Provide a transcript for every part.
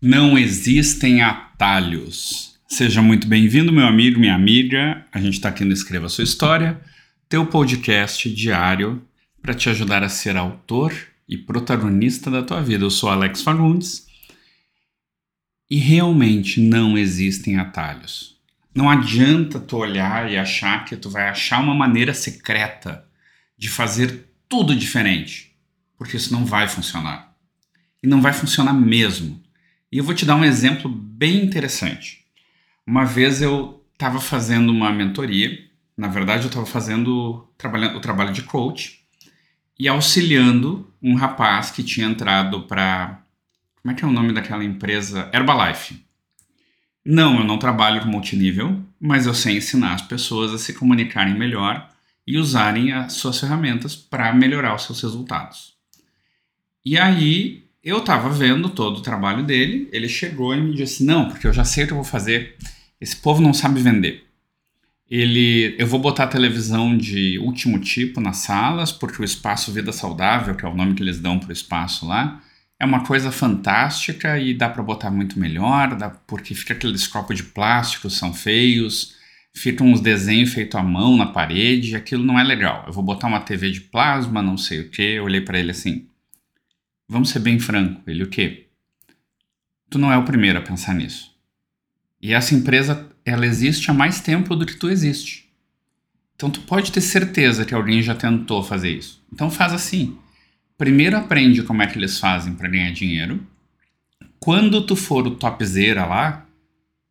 Não existem atalhos. Seja muito bem-vindo, meu amigo, minha amiga. A gente está aqui no Escreva Sua História, teu podcast diário para te ajudar a ser autor e protagonista da tua vida. Eu sou Alex Fagundes e realmente não existem atalhos. Não adianta tu olhar e achar que tu vai achar uma maneira secreta de fazer tudo diferente, porque isso não vai funcionar. E não vai funcionar mesmo. E eu vou te dar um exemplo bem interessante. Uma vez eu estava fazendo uma mentoria, na verdade eu estava fazendo trabalhando, o trabalho de coach e auxiliando um rapaz que tinha entrado para como é que é o nome daquela empresa? Herbalife. Não, eu não trabalho com multinível, mas eu sei ensinar as pessoas a se comunicarem melhor e usarem as suas ferramentas para melhorar os seus resultados. E aí eu estava vendo todo o trabalho dele, ele chegou e me disse: Não, porque eu já sei o que eu vou fazer. Esse povo não sabe vender. Ele, eu vou botar televisão de último tipo nas salas, porque o espaço Vida Saudável, que é o nome que eles dão para o espaço lá, é uma coisa fantástica e dá para botar muito melhor, dá, porque fica aqueles copos de plástico, são feios, ficam uns desenhos feitos à mão na parede, aquilo não é legal. Eu vou botar uma TV de plasma, não sei o que. Eu olhei para ele assim: Vamos ser bem franco, ele o quê? Tu não é o primeiro a pensar nisso. E essa empresa, ela existe há mais tempo do que tu existe. Então tu pode ter certeza que alguém já tentou fazer isso. Então faz assim. Primeiro aprende como é que eles fazem para ganhar dinheiro. Quando tu for o topzera lá,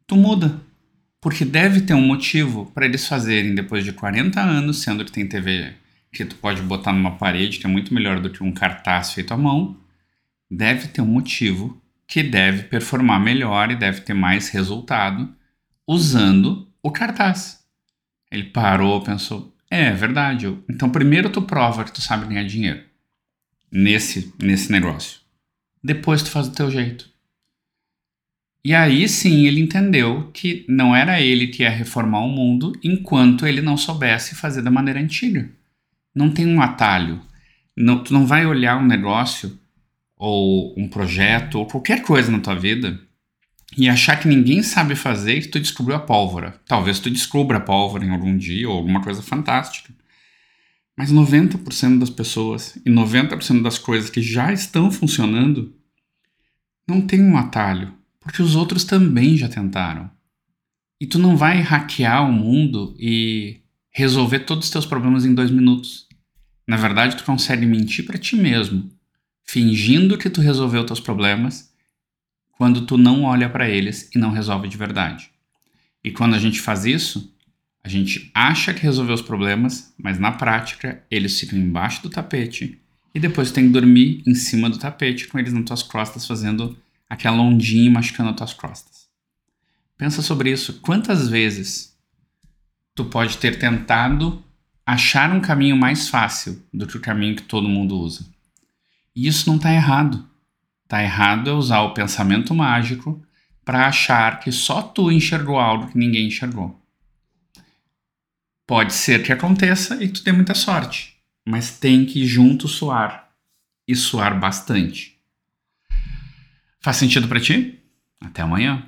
tu muda. Porque deve ter um motivo para eles fazerem depois de 40 anos, sendo que tem TV que tu pode botar numa parede, que é muito melhor do que um cartaz feito à mão deve ter um motivo que deve performar melhor e deve ter mais resultado usando o cartaz. Ele parou, pensou: é, é verdade. Então, primeiro tu prova que tu sabe ganhar dinheiro nesse, nesse negócio. Depois tu faz do teu jeito. E aí sim ele entendeu que não era ele que ia reformar o mundo enquanto ele não soubesse fazer da maneira antiga. Não tem um atalho. Não, tu não vai olhar um negócio ou um projeto, ou qualquer coisa na tua vida, e achar que ninguém sabe fazer e tu descobriu a pólvora. Talvez tu descubra a pólvora em algum dia, ou alguma coisa fantástica. Mas 90% das pessoas e 90% das coisas que já estão funcionando não tem um atalho, porque os outros também já tentaram. E tu não vai hackear o mundo e resolver todos os teus problemas em dois minutos. Na verdade, tu consegue mentir para ti mesmo fingindo que tu resolveu teus problemas, quando tu não olha para eles e não resolve de verdade. E quando a gente faz isso, a gente acha que resolveu os problemas, mas na prática eles ficam embaixo do tapete e depois tu tem que dormir em cima do tapete com eles nas tuas costas fazendo aquela ondinha machucando as tuas costas. Pensa sobre isso. Quantas vezes tu pode ter tentado achar um caminho mais fácil do que o caminho que todo mundo usa? E isso não está errado. Está errado é usar o pensamento mágico para achar que só tu enxergou algo que ninguém enxergou. Pode ser que aconteça e tu tenha muita sorte, mas tem que junto suar e suar bastante. Faz sentido para ti? Até amanhã.